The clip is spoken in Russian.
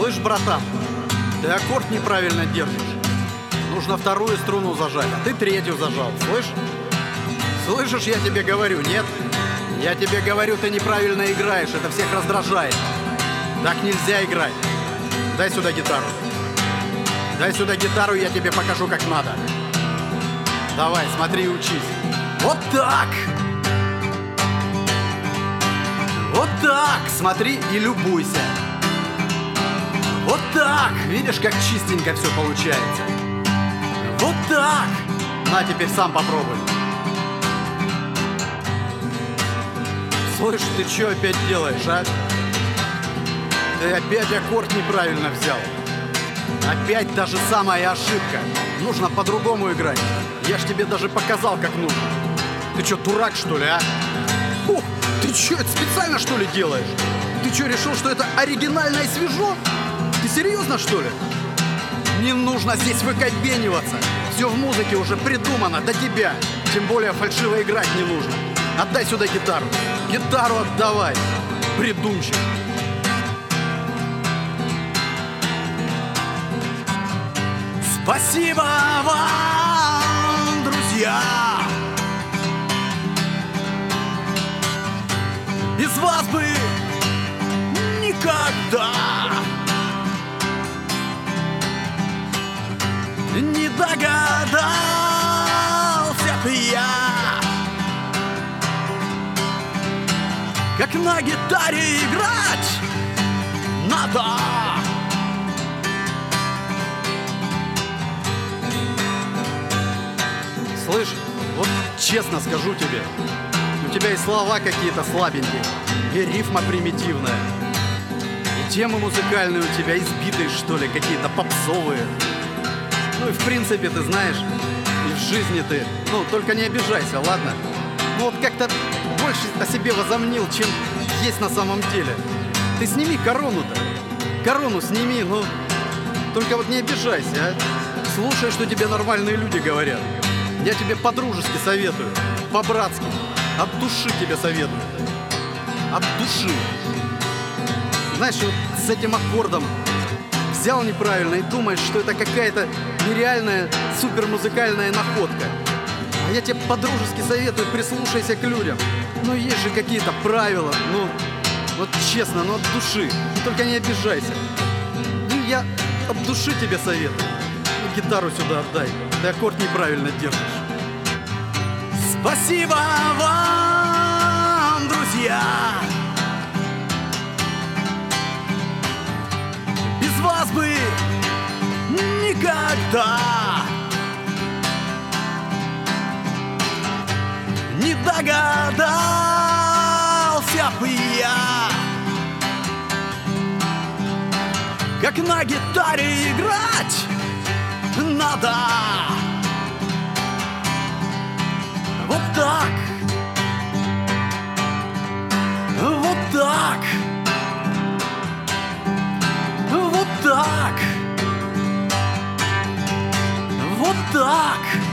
Слышь, братан, ты аккорд неправильно держишь. Нужно вторую струну зажать, а ты третью зажал, слышь? Слышишь, я тебе говорю, нет? Я тебе говорю, ты неправильно играешь, это всех раздражает. Так нельзя играть. Дай сюда гитару. Дай сюда гитару, я тебе покажу, как надо. Давай, смотри и учись. Вот так! Вот так! Смотри и любуйся. Видишь, как чистенько все получается. Вот так! На, теперь сам попробуй. Слышь, ты что опять делаешь, а? Ты опять аккорд неправильно взял. Опять та же самая ошибка. Нужно по-другому играть. Я ж тебе даже показал, как нужно. Ты что, дурак, что ли, а? Ух, ты что, это специально, что ли, делаешь? Ты что, решил, что это оригинально и свежо? Серьезно, что ли? Не нужно здесь выкобениваться. Все в музыке уже придумано до тебя. Тем более фальшиво играть не нужно. Отдай сюда гитару. Гитару отдавай. Придумщик. Спасибо вам, друзья! Без вас бы никогда не догадался бы я, как на гитаре играть надо. Слышь, вот честно скажу тебе, у тебя и слова какие-то слабенькие, и рифма примитивная, и темы музыкальные у тебя избитые, что ли, какие-то попсовые. Ну и в принципе, ты знаешь, и в жизни ты, ну, только не обижайся, ладно? Ну вот как-то больше о себе возомнил, чем есть на самом деле. Ты сними корону-то. Корону сними, ну, только вот не обижайся, а? Слушай, что тебе нормальные люди говорят. Я тебе по-дружески советую, по-братски, от души тебе советую. От души. Знаешь, вот с этим аккордом взял неправильно и думаешь, что это какая-то нереальная супермузыкальная находка. А я тебе по-дружески советую, прислушайся к людям. Ну, есть же какие-то правила, ну, вот честно, ну от души. Только не обижайся. Ну, я от души тебе советую. И гитару сюда отдай. Ты аккорд неправильно держишь. Спасибо вам, друзья! Вас бы никогда не догадался бы я, как на гитаре играть надо. Вот так, вот так, вот так.